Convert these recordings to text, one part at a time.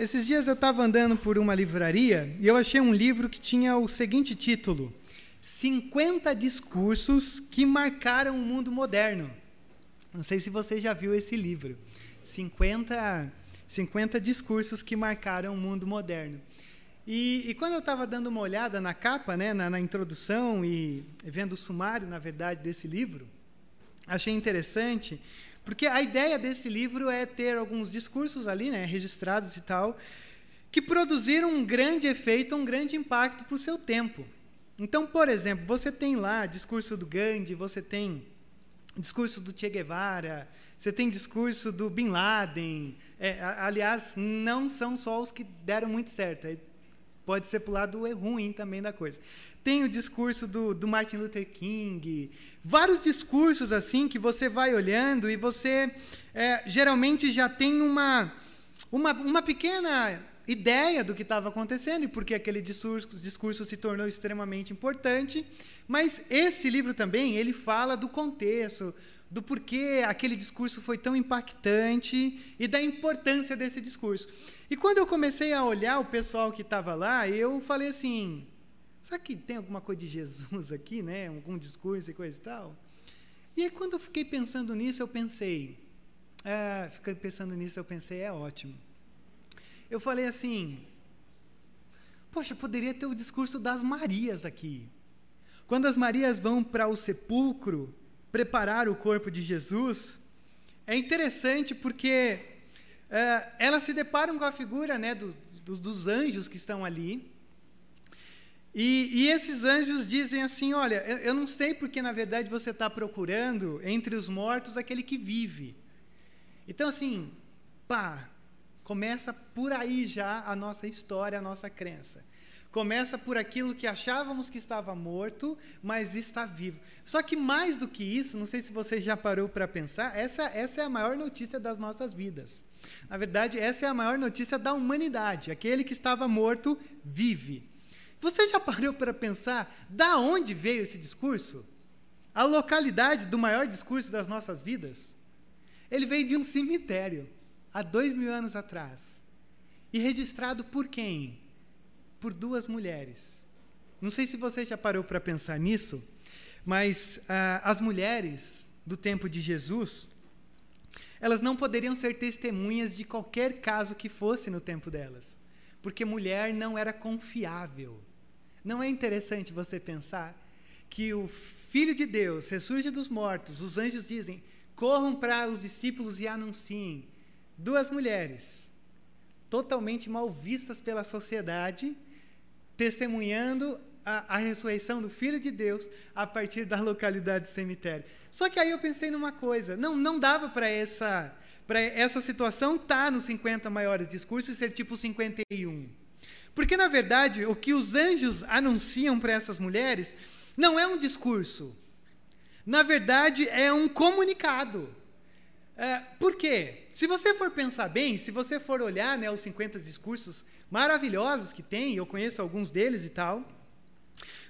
Esses dias eu estava andando por uma livraria e eu achei um livro que tinha o seguinte título: 50 discursos que marcaram o mundo moderno. Não sei se você já viu esse livro. 50, 50 discursos que marcaram o mundo moderno. E, e quando eu estava dando uma olhada na capa, né, na, na introdução e vendo o sumário, na verdade, desse livro, achei interessante porque a ideia desse livro é ter alguns discursos ali, né, registrados e tal, que produziram um grande efeito, um grande impacto para o seu tempo. Então, por exemplo, você tem lá discurso do Gandhi, você tem discurso do Che Guevara, você tem discurso do Bin Laden. É, aliás, não são só os que deram muito certo. Pode ser para o lado ruim também da coisa. Tem o discurso do, do Martin Luther King, vários discursos assim que você vai olhando e você é, geralmente já tem uma, uma, uma pequena ideia do que estava acontecendo e porque aquele discurso, discurso se tornou extremamente importante. Mas esse livro também ele fala do contexto, do porquê aquele discurso foi tão impactante e da importância desse discurso. E quando eu comecei a olhar o pessoal que estava lá, eu falei assim: Será que tem alguma coisa de Jesus aqui, né? Algum discurso e coisa e tal? E aí, quando eu fiquei pensando nisso, eu pensei, é, fiquei pensando nisso, eu pensei, é ótimo. Eu falei assim, poxa, poderia ter o discurso das Marias aqui. Quando as Marias vão para o sepulcro preparar o corpo de Jesus, é interessante porque é, elas se deparam com a figura né, do, do, dos anjos que estão ali. E, e, esses anjos dizem assim: Olha, eu, eu não sei porque na verdade você está procurando entre os mortos aquele que vive. Então, assim, pá, começa por aí já a nossa história, a nossa crença. Começa por aquilo que achávamos que estava morto, mas está vivo. Só que mais do que isso, não sei se você já parou para pensar, essa, essa é a maior notícia das nossas vidas. Na verdade, essa é a maior notícia da humanidade. Aquele que estava morto vive. Você já parou para pensar da onde veio esse discurso? A localidade do maior discurso das nossas vidas? Ele veio de um cemitério, há dois mil anos atrás. E registrado por quem? Por duas mulheres. Não sei se você já parou para pensar nisso, mas ah, as mulheres do tempo de Jesus, elas não poderiam ser testemunhas de qualquer caso que fosse no tempo delas, porque mulher não era confiável. Não é interessante você pensar que o Filho de Deus ressurge dos mortos, os anjos dizem: corram para os discípulos e anunciem. Duas mulheres, totalmente mal vistas pela sociedade, testemunhando a, a, ressurreição do Filho de Deus a partir da localidade do cemitério. Só que aí eu pensei numa coisa: não, não dava para essa, essa situação estar tá nos 50 maiores discursos e ser tipo 51. Porque, na verdade, o que os anjos anunciam para essas mulheres não é um discurso. Na verdade, é um comunicado. É, por quê? Se você for pensar bem, se você for olhar né, os 50 discursos maravilhosos que tem, eu conheço alguns deles e tal,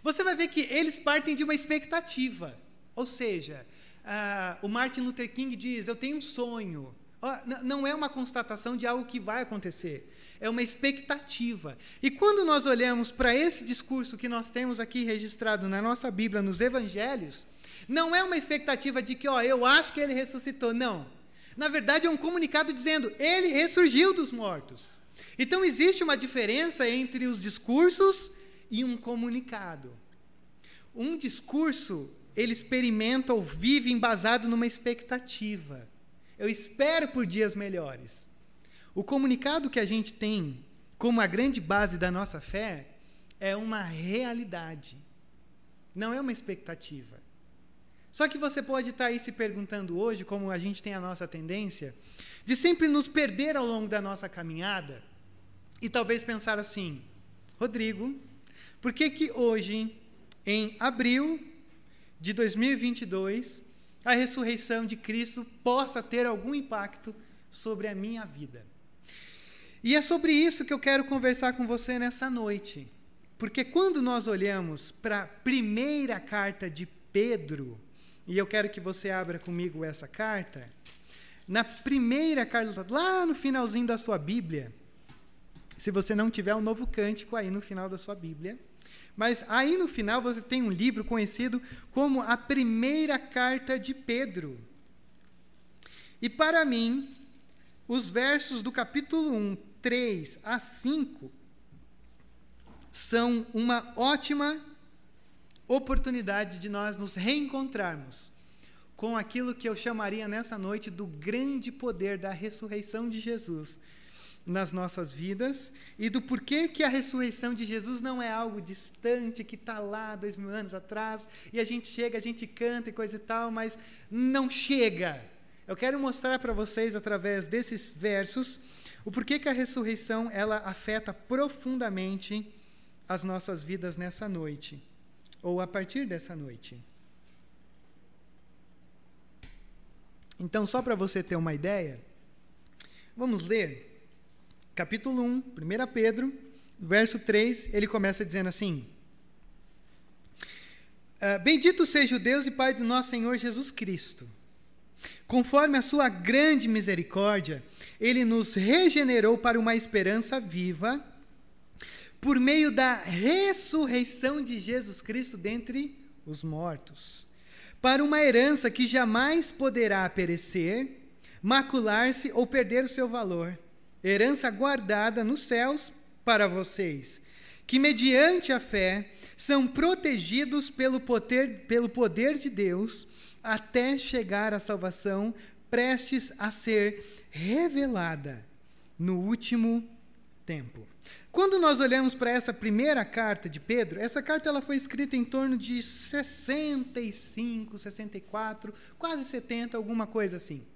você vai ver que eles partem de uma expectativa. Ou seja, uh, o Martin Luther King diz: Eu tenho um sonho. Uh, não é uma constatação de algo que vai acontecer é uma expectativa. E quando nós olhamos para esse discurso que nós temos aqui registrado na nossa Bíblia, nos Evangelhos, não é uma expectativa de que, ó, eu acho que ele ressuscitou. Não. Na verdade, é um comunicado dizendo, ele ressurgiu dos mortos. Então, existe uma diferença entre os discursos e um comunicado. Um discurso, ele experimenta ou vive embasado numa expectativa. Eu espero por dias melhores. O comunicado que a gente tem como a grande base da nossa fé é uma realidade, não é uma expectativa. Só que você pode estar aí se perguntando hoje, como a gente tem a nossa tendência, de sempre nos perder ao longo da nossa caminhada e talvez pensar assim: Rodrigo, por que que hoje, em abril de 2022, a ressurreição de Cristo possa ter algum impacto sobre a minha vida? E é sobre isso que eu quero conversar com você nessa noite. Porque quando nós olhamos para a primeira carta de Pedro, e eu quero que você abra comigo essa carta, na primeira carta, lá no finalzinho da sua Bíblia, se você não tiver um novo cântico aí no final da sua Bíblia. Mas aí no final você tem um livro conhecido como a primeira carta de Pedro. E para mim, os versos do capítulo 1, 3 a 5, são uma ótima oportunidade de nós nos reencontrarmos com aquilo que eu chamaria nessa noite do grande poder da ressurreição de Jesus nas nossas vidas e do porquê que a ressurreição de Jesus não é algo distante, que está lá dois mil anos atrás, e a gente chega, a gente canta e coisa e tal, mas não chega. Eu quero mostrar para vocês, através desses versos, o porquê que a ressurreição ela afeta profundamente as nossas vidas nessa noite, ou a partir dessa noite. Então, só para você ter uma ideia, vamos ler capítulo 1, 1 Pedro, verso 3, ele começa dizendo assim: ah, Bendito seja o Deus e Pai do nosso Senhor Jesus Cristo. Conforme a sua grande misericórdia, ele nos regenerou para uma esperança viva por meio da ressurreição de Jesus Cristo dentre os mortos, para uma herança que jamais poderá perecer, macular-se ou perder o seu valor, herança guardada nos céus para vocês, que mediante a fé são protegidos pelo poder, pelo poder de Deus até chegar à salvação prestes a ser revelada no último tempo. Quando nós olhamos para essa primeira carta de Pedro, essa carta ela foi escrita em torno de 65, 64, quase 70, alguma coisa assim.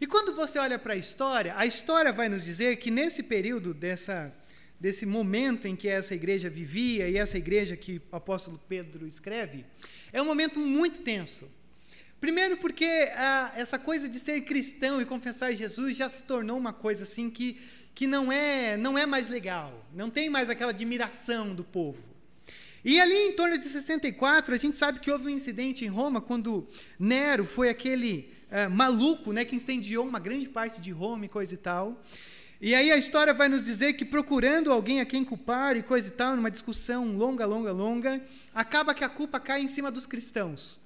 E quando você olha para a história, a história vai nos dizer que nesse período dessa desse momento em que essa igreja vivia e essa igreja que o apóstolo Pedro escreve, é um momento muito tenso. Primeiro, porque ah, essa coisa de ser cristão e confessar Jesus já se tornou uma coisa assim que que não é, não é mais legal, não tem mais aquela admiração do povo. E ali em torno de 64, a gente sabe que houve um incidente em Roma quando Nero foi aquele uh, maluco né, que incendiou uma grande parte de Roma e coisa e tal. E aí a história vai nos dizer que procurando alguém a quem culpar e coisa e tal, numa discussão longa, longa, longa, acaba que a culpa cai em cima dos cristãos.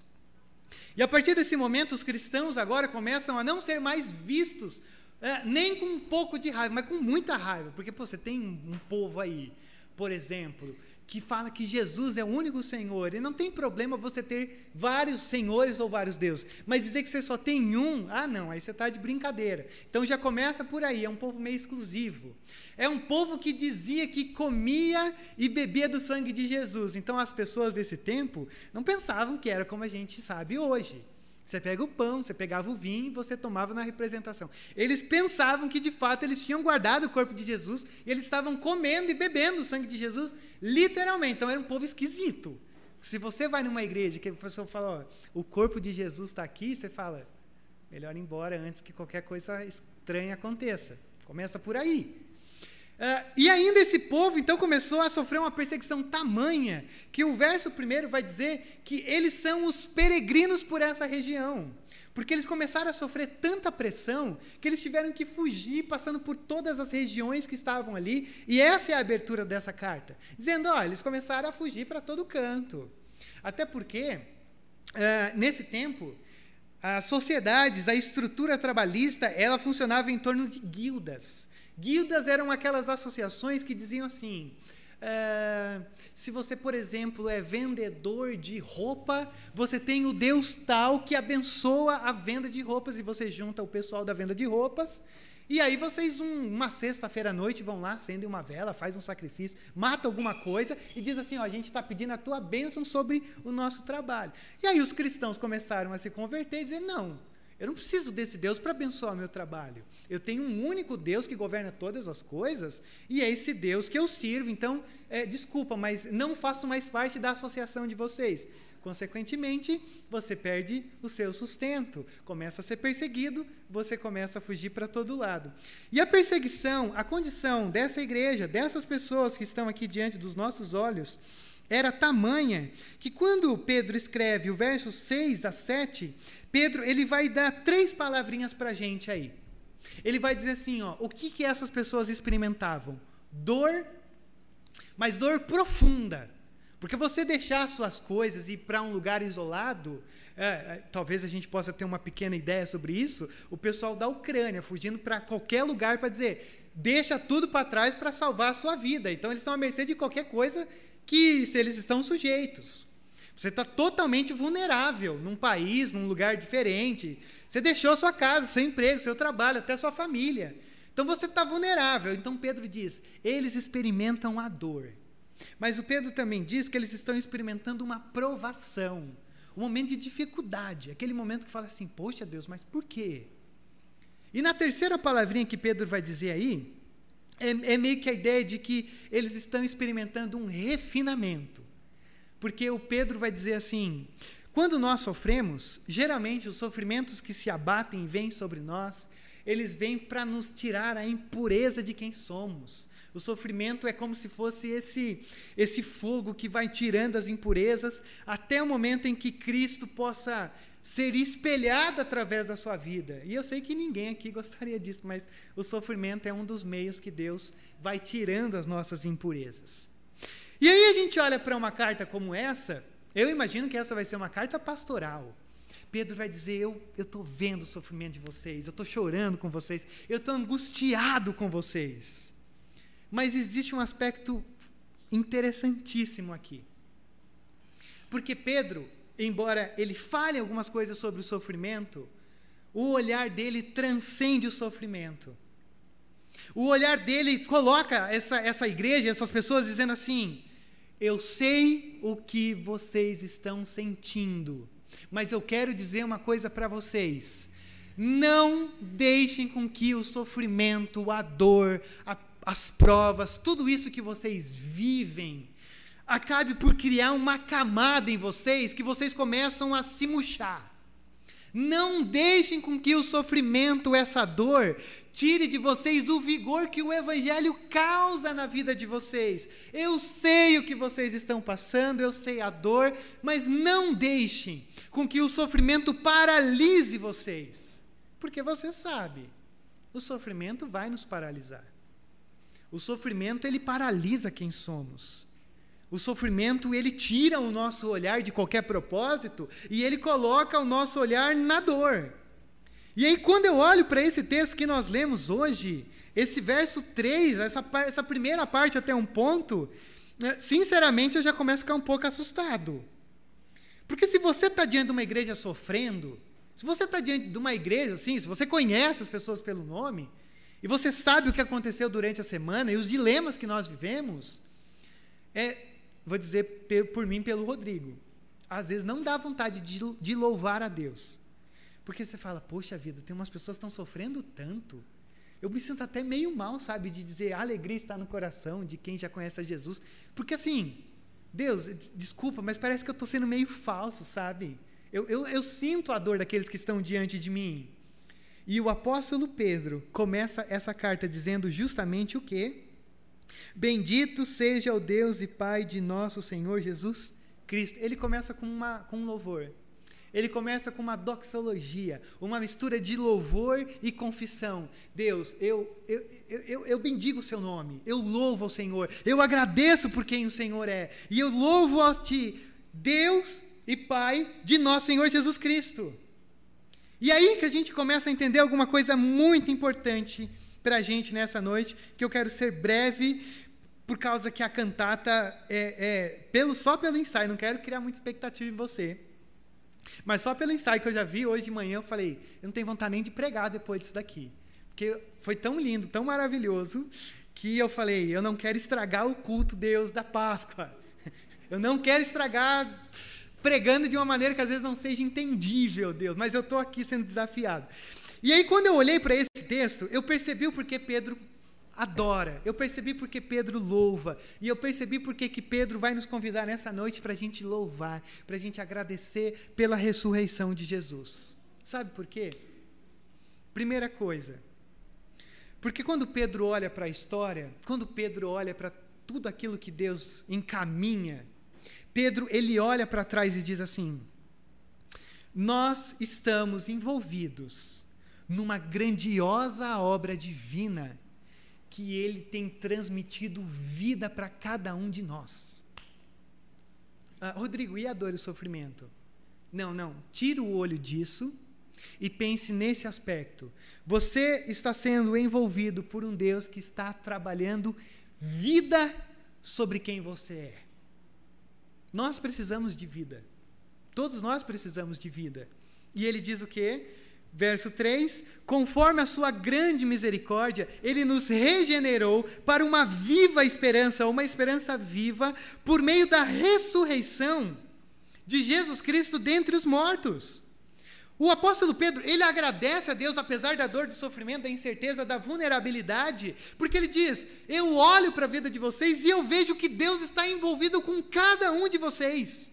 E a partir desse momento, os cristãos agora começam a não ser mais vistos é, nem com um pouco de raiva, mas com muita raiva. Porque pô, você tem um, um povo aí, por exemplo, que fala que Jesus é o único Senhor. E não tem problema você ter vários senhores ou vários deuses. Mas dizer que você só tem um, ah, não, aí você está de brincadeira. Então já começa por aí, é um povo meio exclusivo. É um povo que dizia que comia e bebia do sangue de Jesus. Então as pessoas desse tempo não pensavam que era como a gente sabe hoje. Você pega o pão, você pegava o vinho e você tomava na representação. Eles pensavam que de fato eles tinham guardado o corpo de Jesus e eles estavam comendo e bebendo o sangue de Jesus, literalmente. Então era um povo esquisito. Se você vai numa igreja que o professor fala, ó, o corpo de Jesus está aqui, você fala, melhor ir embora antes que qualquer coisa estranha aconteça. Começa por aí. Uh, e ainda esse povo, então, começou a sofrer uma perseguição tamanha, que o verso primeiro vai dizer que eles são os peregrinos por essa região. Porque eles começaram a sofrer tanta pressão que eles tiveram que fugir, passando por todas as regiões que estavam ali. E essa é a abertura dessa carta, dizendo: ó, eles começaram a fugir para todo canto. Até porque, uh, nesse tempo, as sociedades, a estrutura trabalhista, ela funcionava em torno de guildas. Guildas eram aquelas associações que diziam assim: é, se você, por exemplo, é vendedor de roupa, você tem o Deus tal que abençoa a venda de roupas e você junta o pessoal da venda de roupas. E aí vocês, um, uma sexta-feira à noite, vão lá, acendem uma vela, faz um sacrifício, mata alguma coisa e diz assim, ó, a gente está pedindo a tua bênção sobre o nosso trabalho. E aí os cristãos começaram a se converter e dizer, não, eu não preciso desse Deus para abençoar meu trabalho. Eu tenho um único Deus que governa todas as coisas e é esse Deus que eu sirvo. Então, é, desculpa, mas não faço mais parte da associação de vocês. Consequentemente, você perde o seu sustento, começa a ser perseguido, você começa a fugir para todo lado. E a perseguição, a condição dessa igreja, dessas pessoas que estão aqui diante dos nossos olhos, era tamanha que quando Pedro escreve o verso 6 a 7, Pedro ele vai dar três palavrinhas para a gente aí. Ele vai dizer assim, ó, o que que essas pessoas experimentavam? Dor, mas dor profunda. Porque você deixar suas coisas e ir para um lugar isolado, é, é, talvez a gente possa ter uma pequena ideia sobre isso. O pessoal da Ucrânia fugindo para qualquer lugar para dizer: deixa tudo para trás para salvar a sua vida. Então eles estão à mercê de qualquer coisa que eles estão sujeitos. Você está totalmente vulnerável num país, num lugar diferente. Você deixou sua casa, seu emprego, seu trabalho, até sua família. Então você está vulnerável. Então Pedro diz: eles experimentam a dor. Mas o Pedro também diz que eles estão experimentando uma provação um momento de dificuldade, aquele momento que fala assim: Poxa Deus, mas por quê? E na terceira palavrinha que Pedro vai dizer aí, é, é meio que a ideia de que eles estão experimentando um refinamento. Porque o Pedro vai dizer assim: quando nós sofremos, geralmente os sofrimentos que se abatem vêm sobre nós, eles vêm para nos tirar a impureza de quem somos, o sofrimento é como se fosse esse, esse fogo que vai tirando as impurezas até o momento em que Cristo possa ser espelhado através da sua vida. E eu sei que ninguém aqui gostaria disso, mas o sofrimento é um dos meios que Deus vai tirando as nossas impurezas. E aí a gente olha para uma carta como essa, eu imagino que essa vai ser uma carta pastoral. Pedro vai dizer: Eu estou vendo o sofrimento de vocês, eu estou chorando com vocês, eu estou angustiado com vocês. Mas existe um aspecto interessantíssimo aqui. Porque Pedro, embora ele fale algumas coisas sobre o sofrimento, o olhar dele transcende o sofrimento. O olhar dele coloca essa, essa igreja, essas pessoas, dizendo assim: Eu sei o que vocês estão sentindo, mas eu quero dizer uma coisa para vocês. Não deixem com que o sofrimento, a dor, a as provas, tudo isso que vocês vivem, acabe por criar uma camada em vocês que vocês começam a se murchar. Não deixem com que o sofrimento, essa dor, tire de vocês o vigor que o Evangelho causa na vida de vocês. Eu sei o que vocês estão passando, eu sei a dor, mas não deixem com que o sofrimento paralise vocês. Porque você sabe, o sofrimento vai nos paralisar. O sofrimento ele paralisa quem somos. O sofrimento ele tira o nosso olhar de qualquer propósito e ele coloca o nosso olhar na dor. E aí quando eu olho para esse texto que nós lemos hoje, esse verso 3, essa, essa primeira parte até um ponto, né, sinceramente eu já começo a ficar um pouco assustado. Porque se você está diante de uma igreja sofrendo, se você está diante de uma igreja assim, se você conhece as pessoas pelo nome, e você sabe o que aconteceu durante a semana e os dilemas que nós vivemos, é, vou dizer por mim, pelo Rodrigo, às vezes não dá vontade de, de louvar a Deus. Porque você fala, poxa vida, tem umas pessoas que estão sofrendo tanto. Eu me sinto até meio mal, sabe, de dizer a alegria está no coração de quem já conhece a Jesus. Porque assim, Deus, desculpa, mas parece que eu estou sendo meio falso, sabe? Eu, eu, eu sinto a dor daqueles que estão diante de mim. E o apóstolo Pedro começa essa carta dizendo justamente o quê? Bendito seja o Deus e Pai de nosso Senhor Jesus Cristo. Ele começa com, uma, com um louvor. Ele começa com uma doxologia, uma mistura de louvor e confissão. Deus, eu, eu, eu, eu bendigo o seu nome, eu louvo ao Senhor, eu agradeço por quem o Senhor é, e eu louvo a Ti, Deus e Pai de nosso Senhor Jesus Cristo. E aí que a gente começa a entender alguma coisa muito importante para a gente nessa noite, que eu quero ser breve, por causa que a cantata é, é, pelo, só pelo ensaio, não quero criar muita expectativa em você. Mas só pelo ensaio que eu já vi hoje de manhã, eu falei, eu não tenho vontade nem de pregar depois disso daqui. Porque foi tão lindo, tão maravilhoso, que eu falei, eu não quero estragar o culto Deus da Páscoa. Eu não quero estragar pregando de uma maneira que às vezes não seja entendível, Deus, mas eu estou aqui sendo desafiado. E aí, quando eu olhei para esse texto, eu percebi o porquê Pedro adora, eu percebi porque Pedro louva, e eu percebi porque que Pedro vai nos convidar nessa noite para a gente louvar, para a gente agradecer pela ressurreição de Jesus. Sabe por quê? Primeira coisa, porque quando Pedro olha para a história, quando Pedro olha para tudo aquilo que Deus encaminha Pedro, ele olha para trás e diz assim: Nós estamos envolvidos numa grandiosa obra divina que ele tem transmitido vida para cada um de nós. Ah, Rodrigo, e a dor e o sofrimento? Não, não. Tira o olho disso e pense nesse aspecto. Você está sendo envolvido por um Deus que está trabalhando vida sobre quem você é. Nós precisamos de vida. Todos nós precisamos de vida. E ele diz o quê? Verso 3: Conforme a sua grande misericórdia, ele nos regenerou para uma viva esperança, uma esperança viva, por meio da ressurreição de Jesus Cristo dentre os mortos. O apóstolo Pedro, ele agradece a Deus apesar da dor, do sofrimento, da incerteza, da vulnerabilidade, porque ele diz: Eu olho para a vida de vocês e eu vejo que Deus está envolvido com cada um de vocês.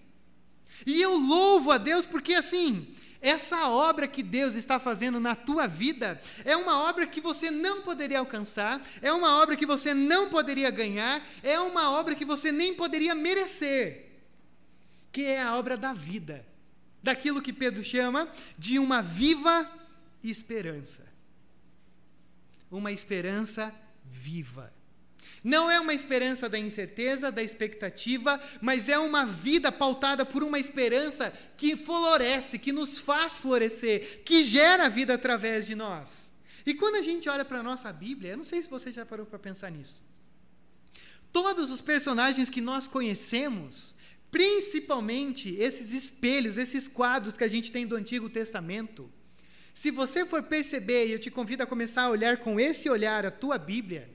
E eu louvo a Deus porque assim, essa obra que Deus está fazendo na tua vida é uma obra que você não poderia alcançar, é uma obra que você não poderia ganhar, é uma obra que você nem poderia merecer, que é a obra da vida daquilo que Pedro chama de uma viva esperança. Uma esperança viva. Não é uma esperança da incerteza, da expectativa, mas é uma vida pautada por uma esperança que floresce, que nos faz florescer, que gera vida através de nós. E quando a gente olha para a nossa Bíblia, eu não sei se você já parou para pensar nisso. Todos os personagens que nós conhecemos, Principalmente esses espelhos, esses quadros que a gente tem do Antigo Testamento. Se você for perceber, e eu te convido a começar a olhar com esse olhar a tua Bíblia,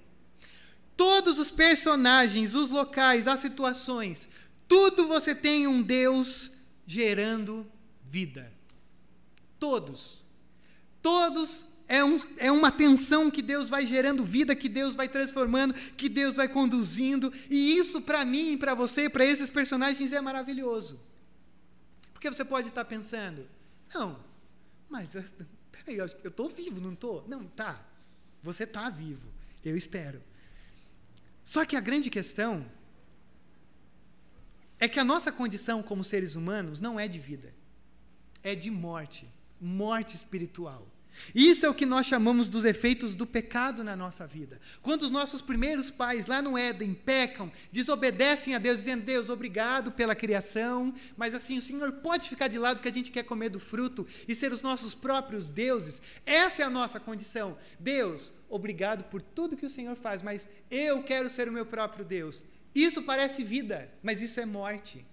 todos os personagens, os locais, as situações, tudo você tem um Deus gerando vida. Todos. Todos é, um, é uma tensão que Deus vai gerando vida, que Deus vai transformando, que Deus vai conduzindo. E isso, para mim, para você, para esses personagens, é maravilhoso. Porque você pode estar pensando, não, mas peraí, eu estou vivo, não estou? Não, tá. Você está vivo, eu espero. Só que a grande questão é que a nossa condição como seres humanos não é de vida, é de morte morte espiritual. Isso é o que nós chamamos dos efeitos do pecado na nossa vida. Quando os nossos primeiros pais lá no Éden pecam, desobedecem a Deus, dizendo: Deus, obrigado pela criação, mas assim, o Senhor pode ficar de lado que a gente quer comer do fruto e ser os nossos próprios deuses. Essa é a nossa condição. Deus, obrigado por tudo que o Senhor faz, mas eu quero ser o meu próprio Deus. Isso parece vida, mas isso é morte.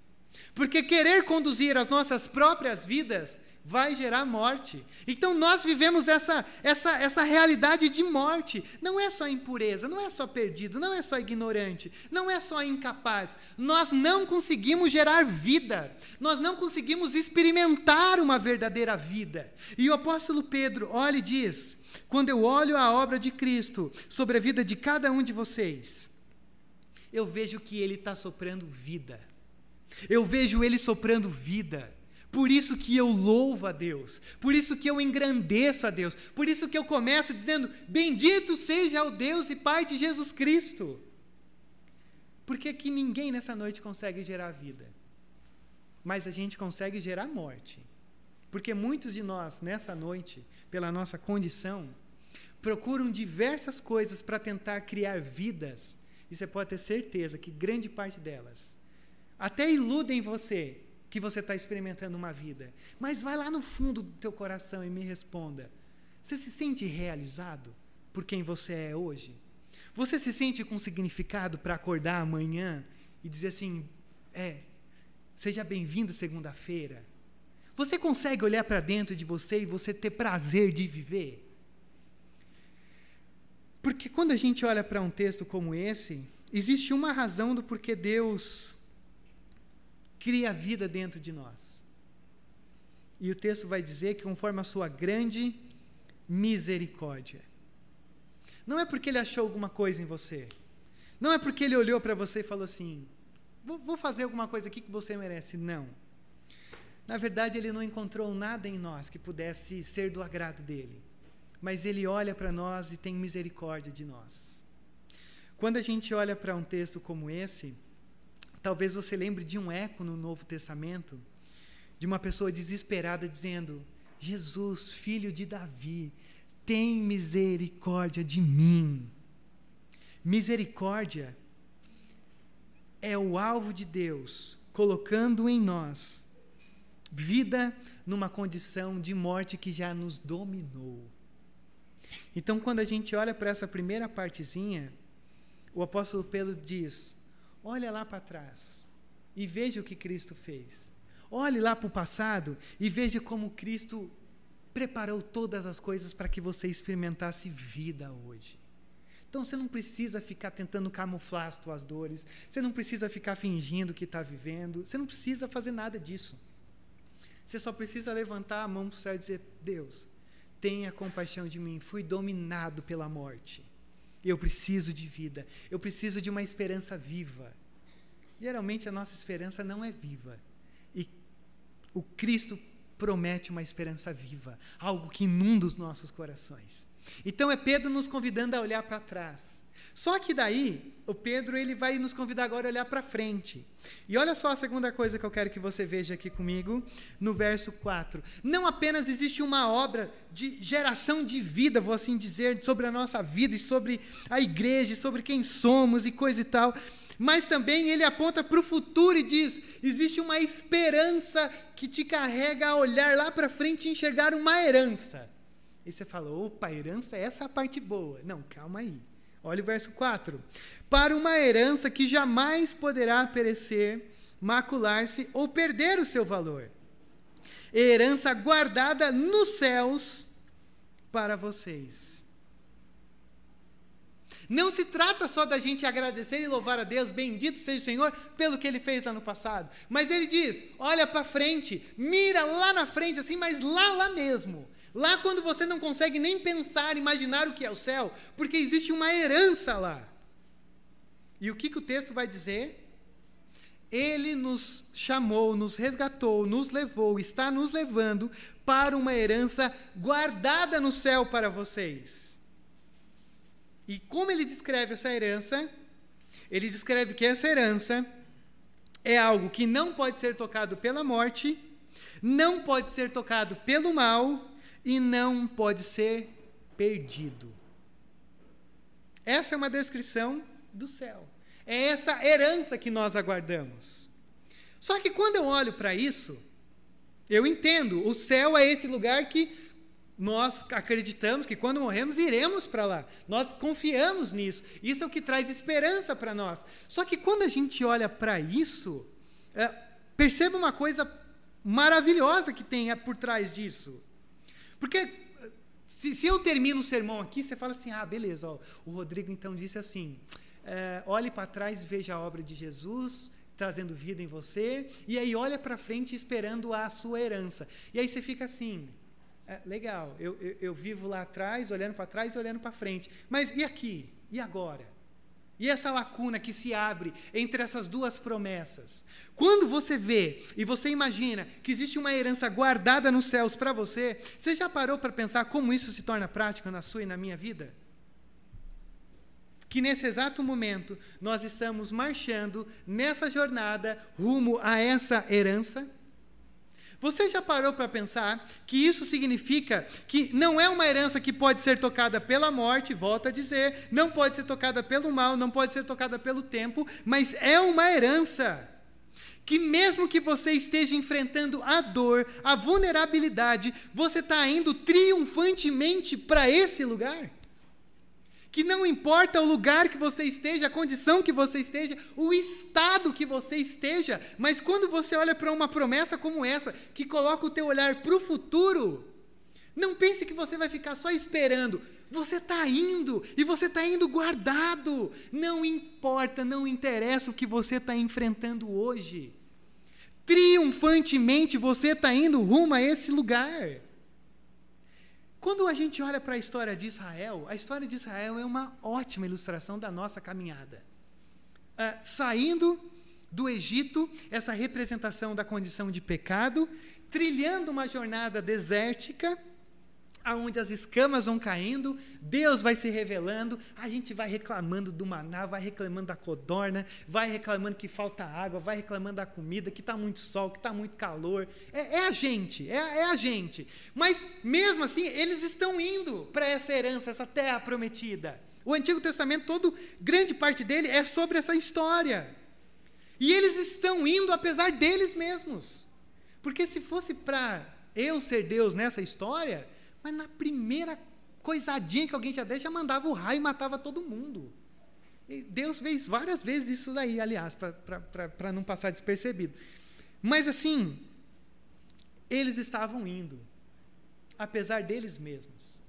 Porque querer conduzir as nossas próprias vidas vai gerar morte. Então nós vivemos essa, essa, essa realidade de morte. Não é só impureza, não é só perdido, não é só ignorante, não é só incapaz. Nós não conseguimos gerar vida, nós não conseguimos experimentar uma verdadeira vida. E o apóstolo Pedro olha e diz: quando eu olho a obra de Cristo sobre a vida de cada um de vocês, eu vejo que ele está soprando vida. Eu vejo ele soprando vida. Por isso que eu louvo a Deus, por isso que eu engrandeço a Deus, por isso que eu começo dizendo: Bendito seja o Deus e Pai de Jesus Cristo. Porque que ninguém nessa noite consegue gerar vida, mas a gente consegue gerar morte. Porque muitos de nós, nessa noite, pela nossa condição, procuram diversas coisas para tentar criar vidas, e você pode ter certeza que grande parte delas até iludem você que você está experimentando uma vida. Mas vai lá no fundo do teu coração e me responda: você se sente realizado por quem você é hoje? Você se sente com significado para acordar amanhã e dizer assim: é, seja bem-vindo segunda-feira? Você consegue olhar para dentro de você e você ter prazer de viver? Porque quando a gente olha para um texto como esse, existe uma razão do porquê Deus cria vida dentro de nós. E o texto vai dizer que conforme a sua grande misericórdia. Não é porque ele achou alguma coisa em você. Não é porque ele olhou para você e falou assim: vou, vou fazer alguma coisa aqui que você merece. Não. Na verdade, ele não encontrou nada em nós que pudesse ser do agrado dele. Mas ele olha para nós e tem misericórdia de nós. Quando a gente olha para um texto como esse, Talvez você lembre de um eco no Novo Testamento, de uma pessoa desesperada dizendo: Jesus, filho de Davi, tem misericórdia de mim. Misericórdia é o alvo de Deus, colocando em nós vida numa condição de morte que já nos dominou. Então, quando a gente olha para essa primeira partezinha, o apóstolo Pedro diz: olha lá para trás e veja o que Cristo fez. Olhe lá para o passado e veja como Cristo preparou todas as coisas para que você experimentasse vida hoje. Então você não precisa ficar tentando camuflar as tuas dores, você não precisa ficar fingindo que está vivendo, você não precisa fazer nada disso. Você só precisa levantar a mão para o céu e dizer: Deus, tenha compaixão de mim, fui dominado pela morte. Eu preciso de vida, eu preciso de uma esperança viva. Geralmente a nossa esperança não é viva. E o Cristo promete uma esperança viva, algo que inunda os nossos corações. Então é Pedro nos convidando a olhar para trás. Só que daí, o Pedro ele vai nos convidar agora a olhar para frente. E olha só a segunda coisa que eu quero que você veja aqui comigo, no verso 4. Não apenas existe uma obra de geração de vida, vou assim dizer, sobre a nossa vida e sobre a igreja, e sobre quem somos e coisa e tal, mas também ele aponta para o futuro e diz: existe uma esperança que te carrega a olhar lá para frente e enxergar uma herança. E você fala: opa, herança, essa é a parte boa. Não, calma aí. Olha o verso 4. Para uma herança que jamais poderá perecer, macular-se ou perder o seu valor. Herança guardada nos céus para vocês não se trata só da gente agradecer e louvar a Deus, bendito seja o Senhor, pelo que ele fez lá no passado. Mas ele diz: olha para frente, mira lá na frente, assim, mas lá, lá mesmo. Lá quando você não consegue nem pensar, imaginar o que é o céu, porque existe uma herança lá. E o que, que o texto vai dizer? Ele nos chamou, nos resgatou, nos levou, está nos levando para uma herança guardada no céu para vocês. E como ele descreve essa herança? Ele descreve que essa herança é algo que não pode ser tocado pela morte, não pode ser tocado pelo mal e não pode ser perdido. Essa é uma descrição do céu. É essa herança que nós aguardamos. Só que quando eu olho para isso, eu entendo, o céu é esse lugar que nós acreditamos que quando morremos iremos para lá. Nós confiamos nisso. Isso é o que traz esperança para nós. Só que quando a gente olha para isso, é, perceba uma coisa maravilhosa que tem por trás disso. Porque se, se, eu termino o sermão aqui, você fala assim: ah, beleza, ó, o Rodrigo então disse assim: é, olhe para trás e veja a obra de Jesus trazendo vida em você, e aí olha para frente esperando a sua herança. E aí você fica assim é, legal, eu, eu, eu, vivo lá atrás, olhando para trás e olhando para frente. Mas e aqui? E agora? E essa lacuna que se abre entre essas duas promessas? Quando você vê e você imagina que existe uma herança guardada nos céus para você, você já parou para pensar como isso se torna prático na sua e na minha vida? Que nesse exato momento nós estamos marchando nessa jornada rumo a essa herança? Você já parou para pensar que isso significa que não é uma herança que pode ser tocada pela morte, volta a dizer, não pode ser tocada pelo mal, não pode ser tocada pelo tempo, mas é uma herança que mesmo que você esteja enfrentando a dor, a vulnerabilidade, você está indo triunfantemente para esse lugar? Que não importa o lugar que você esteja, a condição que você esteja, o estado que você esteja, mas quando você olha para uma promessa como essa, que coloca o teu olhar para o futuro, não pense que você vai ficar só esperando. Você está indo e você está indo guardado. Não importa, não interessa o que você está enfrentando hoje. Triunfantemente você está indo rumo a esse lugar. Quando a gente olha para a história de Israel, a história de Israel é uma ótima ilustração da nossa caminhada. Uh, saindo do Egito, essa representação da condição de pecado, trilhando uma jornada desértica aonde as escamas vão caindo, Deus vai se revelando, a gente vai reclamando do maná, vai reclamando da codorna, vai reclamando que falta água, vai reclamando da comida, que está muito sol, que está muito calor. É, é a gente, é, é, a gente. Mas mesmo assim, eles estão indo para essa herança, essa terra prometida. O Antigo Testamento, todo, grande parte dele é sobre essa história. E eles estão indo apesar deles mesmos. Porque se fosse para eu ser Deus nessa história, mas na primeira coisadinha que alguém já deixa, mandava o raio e matava todo mundo. E Deus fez várias vezes isso daí, aliás, para não passar despercebido. Mas assim, eles estavam indo, apesar deles mesmos.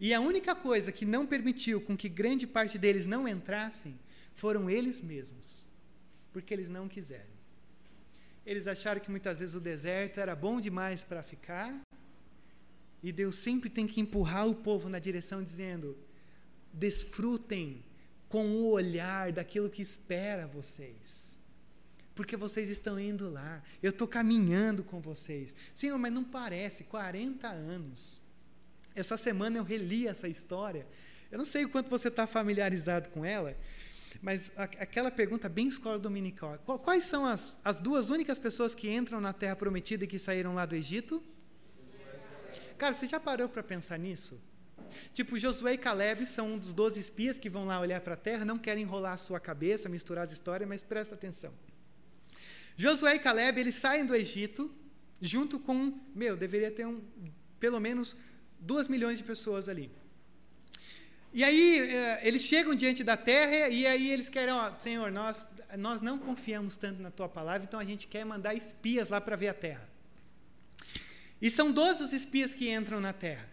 E a única coisa que não permitiu com que grande parte deles não entrassem foram eles mesmos, porque eles não quiseram. Eles acharam que muitas vezes o deserto era bom demais para ficar, e Deus sempre tem que empurrar o povo na direção dizendo: desfrutem com o olhar daquilo que espera vocês. Porque vocês estão indo lá. Eu estou caminhando com vocês. Senhor, mas não parece, 40 anos. Essa semana eu reli essa história. Eu não sei o quanto você está familiarizado com ela, mas aquela pergunta bem escola dominical. Quais são as, as duas únicas pessoas que entram na terra prometida e que saíram lá do Egito? Cara, você já parou para pensar nisso? Tipo, Josué e Caleb são um dos doze espias que vão lá olhar para a terra, não querem enrolar a sua cabeça, misturar as histórias, mas presta atenção. Josué e Caleb, eles saem do Egito, junto com, meu, deveria ter um, pelo menos duas milhões de pessoas ali. E aí, eh, eles chegam diante da terra e aí eles querem, ó, Senhor, nós, nós não confiamos tanto na tua palavra, então a gente quer mandar espias lá para ver a terra. E são 12 os espias que entram na terra.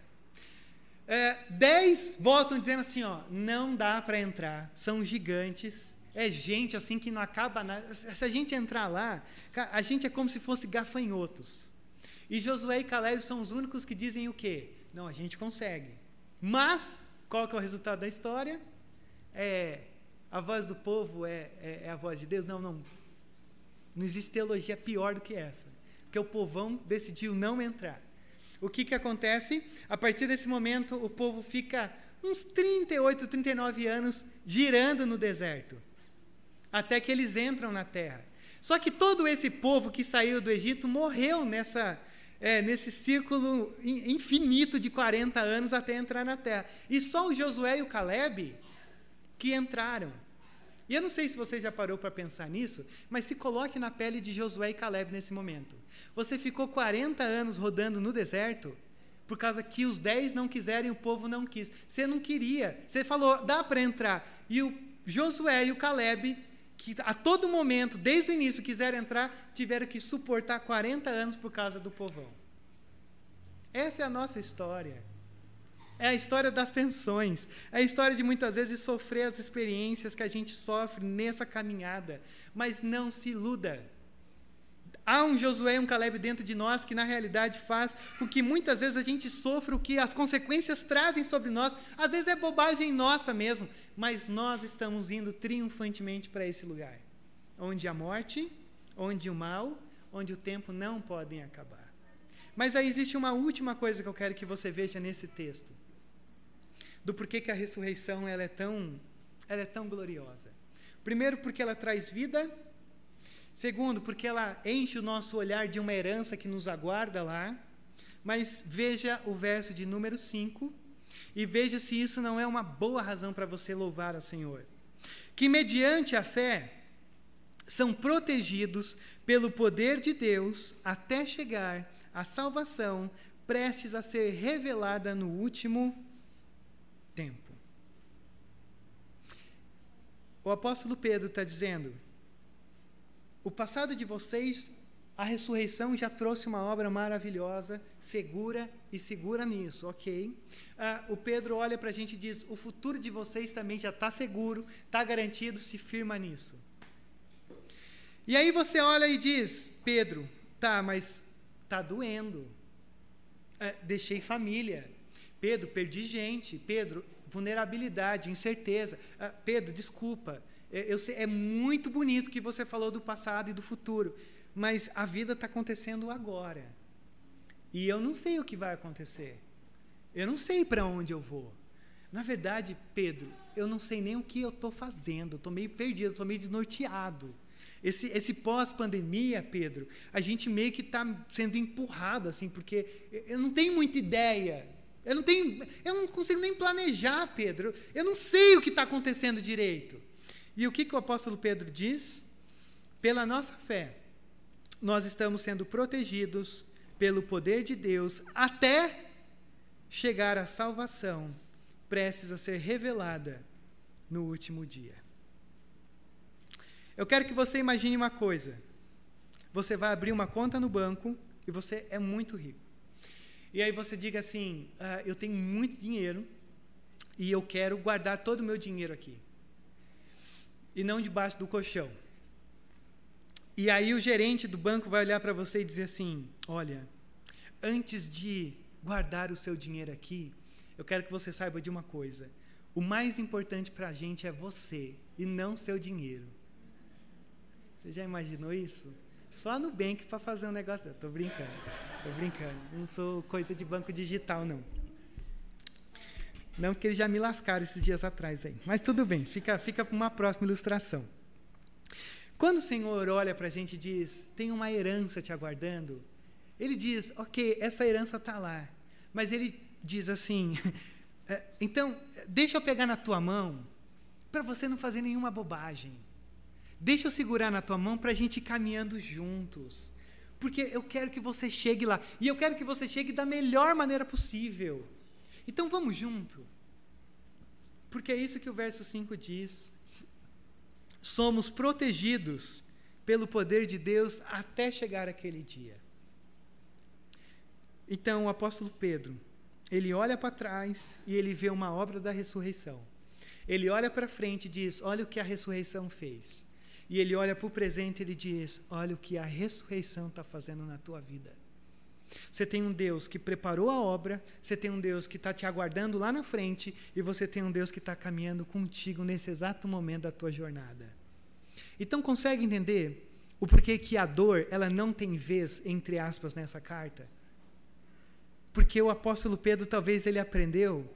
É, dez voltam dizendo assim: ó, não dá para entrar, são gigantes, é gente assim que não acaba nada. Se a gente entrar lá, a gente é como se fosse gafanhotos. E Josué e Caleb são os únicos que dizem o quê? Não, a gente consegue. Mas, qual que é o resultado da história? É, a voz do povo é, é, é a voz de Deus? Não, não. Não existe teologia pior do que essa porque o povão decidiu não entrar. O que, que acontece? A partir desse momento, o povo fica uns 38, 39 anos girando no deserto, até que eles entram na terra. Só que todo esse povo que saiu do Egito morreu nessa, é, nesse círculo infinito de 40 anos até entrar na terra. E só o Josué e o Caleb que entraram. E eu não sei se você já parou para pensar nisso, mas se coloque na pele de Josué e Caleb nesse momento. Você ficou 40 anos rodando no deserto por causa que os 10 não quiserem, o povo não quis. Você não queria. Você falou, dá para entrar. E o Josué e o Caleb, que a todo momento, desde o início, quiseram entrar, tiveram que suportar 40 anos por causa do povão. Essa é a nossa história. É a história das tensões. É a história de muitas vezes sofrer as experiências que a gente sofre nessa caminhada. Mas não se iluda. Há um Josué e um Caleb dentro de nós que, na realidade, faz com que muitas vezes a gente sofra o que as consequências trazem sobre nós. Às vezes é bobagem nossa mesmo, mas nós estamos indo triunfantemente para esse lugar onde a morte, onde o mal, onde o tempo não podem acabar. Mas aí existe uma última coisa que eu quero que você veja nesse texto do porquê que a ressurreição ela é tão, ela é tão gloriosa. Primeiro, porque ela traz vida. Segundo, porque ela enche o nosso olhar de uma herança que nos aguarda lá. Mas veja o verso de número 5 e veja se isso não é uma boa razão para você louvar ao Senhor. Que mediante a fé são protegidos pelo poder de Deus até chegar à salvação prestes a ser revelada no último tempo. O apóstolo Pedro está dizendo: o passado de vocês, a ressurreição já trouxe uma obra maravilhosa, segura e segura nisso, ok? Ah, o Pedro olha para a gente e diz: o futuro de vocês também já está seguro, está garantido, se firma nisso. E aí você olha e diz: Pedro, tá, mas tá doendo. Ah, deixei família, Pedro, perdi gente. Pedro, vulnerabilidade, incerteza. Ah, Pedro, desculpa. É, eu sei, é muito bonito que você falou do passado e do futuro, mas a vida está acontecendo agora. E eu não sei o que vai acontecer. Eu não sei para onde eu vou. Na verdade, Pedro, eu não sei nem o que eu estou fazendo. Estou meio perdido, estou meio desnorteado. Esse, esse pós-pandemia, Pedro, a gente meio que está sendo empurrado, assim, porque eu não tenho muita ideia. Eu não tenho, eu não consigo nem planejar, Pedro. Eu não sei o que está acontecendo direito. E o que, que o apóstolo Pedro diz? Pela nossa fé, nós estamos sendo protegidos pelo poder de Deus até chegar à salvação, prestes a ser revelada no último dia. Eu quero que você imagine uma coisa. Você vai abrir uma conta no banco e você é muito rico. E aí você diga assim: ah, eu tenho muito dinheiro e eu quero guardar todo o meu dinheiro aqui. E não debaixo do colchão. E aí o gerente do banco vai olhar para você e dizer assim: olha, antes de guardar o seu dinheiro aqui, eu quero que você saiba de uma coisa. O mais importante para a gente é você e não seu dinheiro. Você já imaginou isso? Só no Nubank para fazer um negócio. Estou brincando, estou brincando. Não sou coisa de banco digital, não. Não, porque eles já me lascaram esses dias atrás aí. Mas tudo bem, fica, fica para uma próxima ilustração. Quando o Senhor olha para a gente e diz: tem uma herança te aguardando, ele diz: ok, essa herança está lá. Mas ele diz assim: é, então, deixa eu pegar na tua mão para você não fazer nenhuma bobagem. Deixa eu segurar na tua mão para a gente ir caminhando juntos. Porque eu quero que você chegue lá. E eu quero que você chegue da melhor maneira possível. Então vamos junto. Porque é isso que o verso 5 diz. Somos protegidos pelo poder de Deus até chegar aquele dia. Então o apóstolo Pedro, ele olha para trás e ele vê uma obra da ressurreição. Ele olha para frente e diz: Olha o que a ressurreição fez. E ele olha para o presente e ele diz: Olha o que a ressurreição está fazendo na tua vida. Você tem um Deus que preparou a obra, você tem um Deus que está te aguardando lá na frente, e você tem um Deus que está caminhando contigo nesse exato momento da tua jornada. Então, consegue entender o porquê que a dor ela não tem vez, entre aspas, nessa carta? Porque o apóstolo Pedro talvez ele aprendeu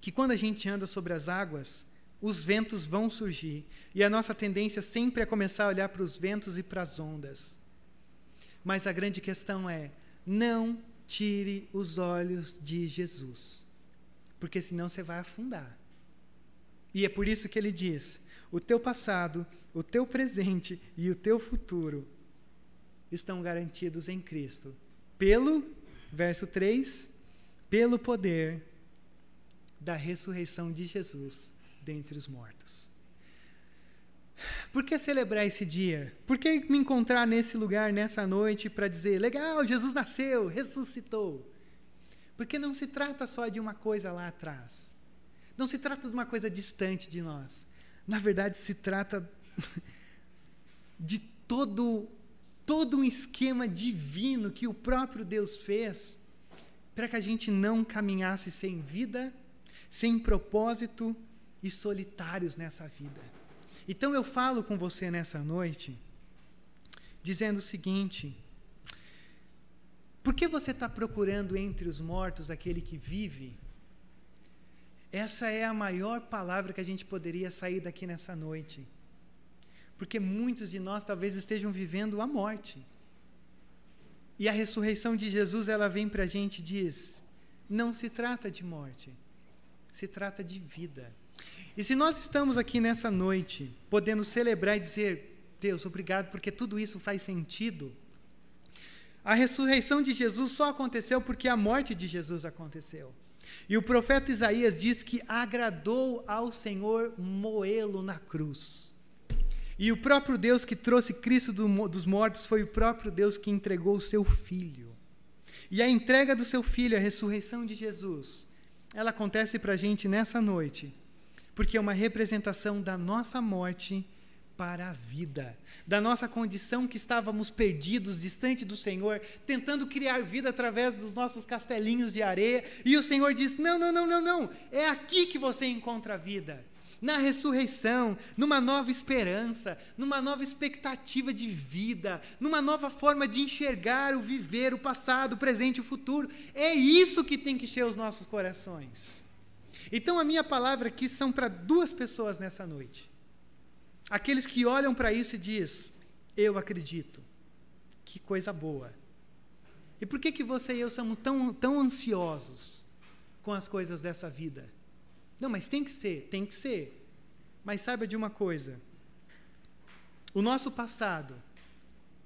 que quando a gente anda sobre as águas, os ventos vão surgir. E a nossa tendência sempre é começar a olhar para os ventos e para as ondas. Mas a grande questão é: não tire os olhos de Jesus, porque senão você vai afundar. E é por isso que ele diz: o teu passado, o teu presente e o teu futuro estão garantidos em Cristo, pelo, verso 3, pelo poder da ressurreição de Jesus dentre os mortos. Por que celebrar esse dia? Por que me encontrar nesse lugar, nessa noite, para dizer: legal, Jesus nasceu, ressuscitou? Porque não se trata só de uma coisa lá atrás. Não se trata de uma coisa distante de nós. Na verdade, se trata de todo, todo um esquema divino que o próprio Deus fez para que a gente não caminhasse sem vida, sem propósito e solitários nessa vida. Então eu falo com você nessa noite, dizendo o seguinte: por que você está procurando entre os mortos aquele que vive? Essa é a maior palavra que a gente poderia sair daqui nessa noite. Porque muitos de nós talvez estejam vivendo a morte. E a ressurreição de Jesus, ela vem para a gente e diz: não se trata de morte, se trata de vida. E se nós estamos aqui nessa noite, podendo celebrar e dizer, Deus, obrigado, porque tudo isso faz sentido. A ressurreição de Jesus só aconteceu porque a morte de Jesus aconteceu. E o profeta Isaías diz que agradou ao Senhor moê-lo na cruz. E o próprio Deus que trouxe Cristo do, dos mortos foi o próprio Deus que entregou o seu filho. E a entrega do seu filho, a ressurreição de Jesus, ela acontece para a gente nessa noite porque é uma representação da nossa morte para a vida, da nossa condição que estávamos perdidos, distante do Senhor, tentando criar vida através dos nossos castelinhos de areia, e o Senhor diz: Não, não, não, não, não, é aqui que você encontra a vida. na ressurreição, numa nova esperança, numa nova expectativa de vida, numa nova forma de enxergar o viver, o passado, o presente e o futuro. É isso que tem que encher os nossos corações. Então, a minha palavra aqui são para duas pessoas nessa noite. Aqueles que olham para isso e diz: "Eu acredito". Que coisa boa. E por que que você e eu somos tão tão ansiosos com as coisas dessa vida? Não, mas tem que ser, tem que ser. Mas saiba de uma coisa: o nosso passado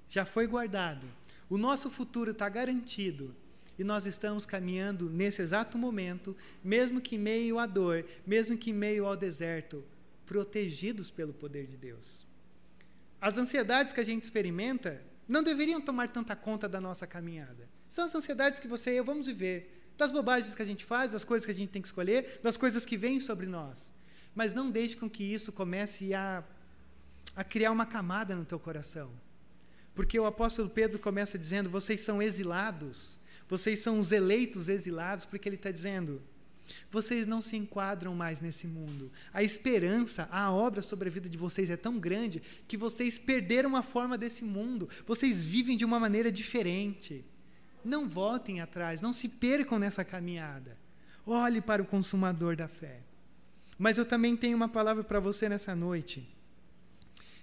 já foi guardado, o nosso futuro está garantido e nós estamos caminhando nesse exato momento, mesmo que em meio à dor, mesmo que em meio ao deserto, protegidos pelo poder de Deus. As ansiedades que a gente experimenta não deveriam tomar tanta conta da nossa caminhada. São as ansiedades que você e eu vamos viver das bobagens que a gente faz, das coisas que a gente tem que escolher, das coisas que vêm sobre nós. Mas não deixe com que isso comece a, a criar uma camada no teu coração. Porque o apóstolo Pedro começa dizendo: vocês são exilados, vocês são os eleitos exilados, porque ele está dizendo: vocês não se enquadram mais nesse mundo. A esperança, a obra sobre a vida de vocês é tão grande que vocês perderam a forma desse mundo. Vocês vivem de uma maneira diferente. Não voltem atrás, não se percam nessa caminhada. Olhe para o consumador da fé. Mas eu também tenho uma palavra para você nessa noite,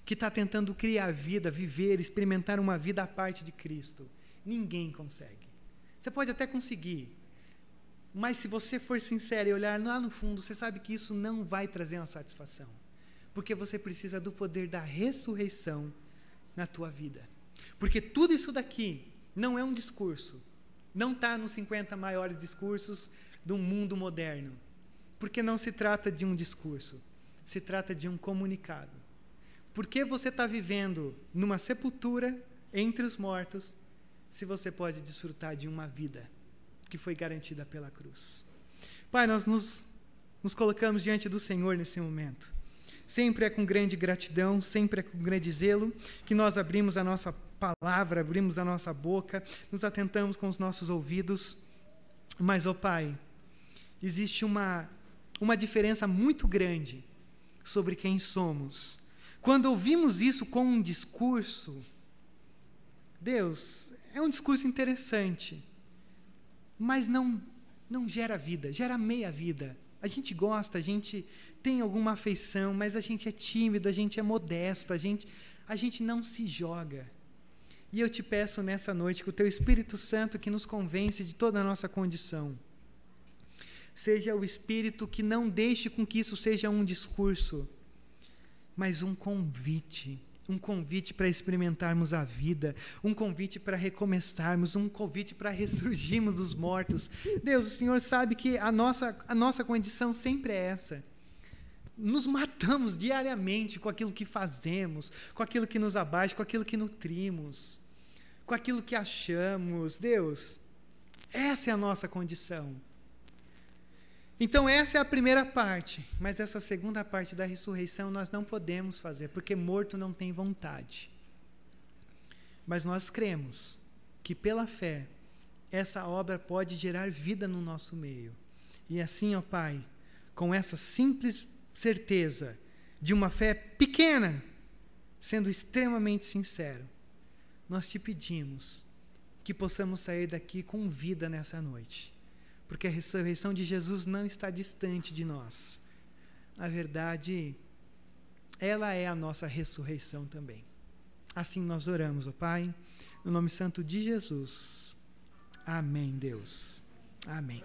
que está tentando criar vida, viver, experimentar uma vida à parte de Cristo. Ninguém consegue. Você pode até conseguir, mas se você for sincero e olhar lá no fundo, você sabe que isso não vai trazer uma satisfação. Porque você precisa do poder da ressurreição na tua vida. Porque tudo isso daqui não é um discurso. Não está nos 50 maiores discursos do mundo moderno. Porque não se trata de um discurso, se trata de um comunicado. Por que você está vivendo numa sepultura entre os mortos, se você pode desfrutar de uma vida que foi garantida pela cruz? Pai, nós nos, nos colocamos diante do Senhor nesse momento. Sempre é com grande gratidão, sempre é com grande zelo que nós abrimos a nossa palavra, abrimos a nossa boca, nos atentamos com os nossos ouvidos. Mas, ó oh Pai, existe uma, uma diferença muito grande sobre quem somos. Quando ouvimos isso com um discurso, Deus, é um discurso interessante, mas não, não gera vida, gera meia vida. A gente gosta, a gente tem alguma afeição, mas a gente é tímido, a gente é modesto, a gente, a gente não se joga. E eu te peço nessa noite que o teu Espírito Santo que nos convence de toda a nossa condição, seja o Espírito que não deixe com que isso seja um discurso, mas um convite, um convite para experimentarmos a vida, um convite para recomeçarmos, um convite para ressurgirmos dos mortos. Deus, o Senhor sabe que a nossa, a nossa condição sempre é essa nos matamos diariamente com aquilo que fazemos, com aquilo que nos abaixa, com aquilo que nutrimos, com aquilo que achamos. Deus, essa é a nossa condição. Então, essa é a primeira parte, mas essa segunda parte da ressurreição nós não podemos fazer, porque morto não tem vontade. Mas nós cremos que pela fé, essa obra pode gerar vida no nosso meio. E assim, ó Pai, com essa simples certeza de uma fé pequena, sendo extremamente sincero, nós te pedimos que possamos sair daqui com vida nessa noite, porque a ressurreição de Jesus não está distante de nós. Na verdade, ela é a nossa ressurreição também. Assim nós oramos, ó Pai, no nome santo de Jesus. Amém, Deus. Amém.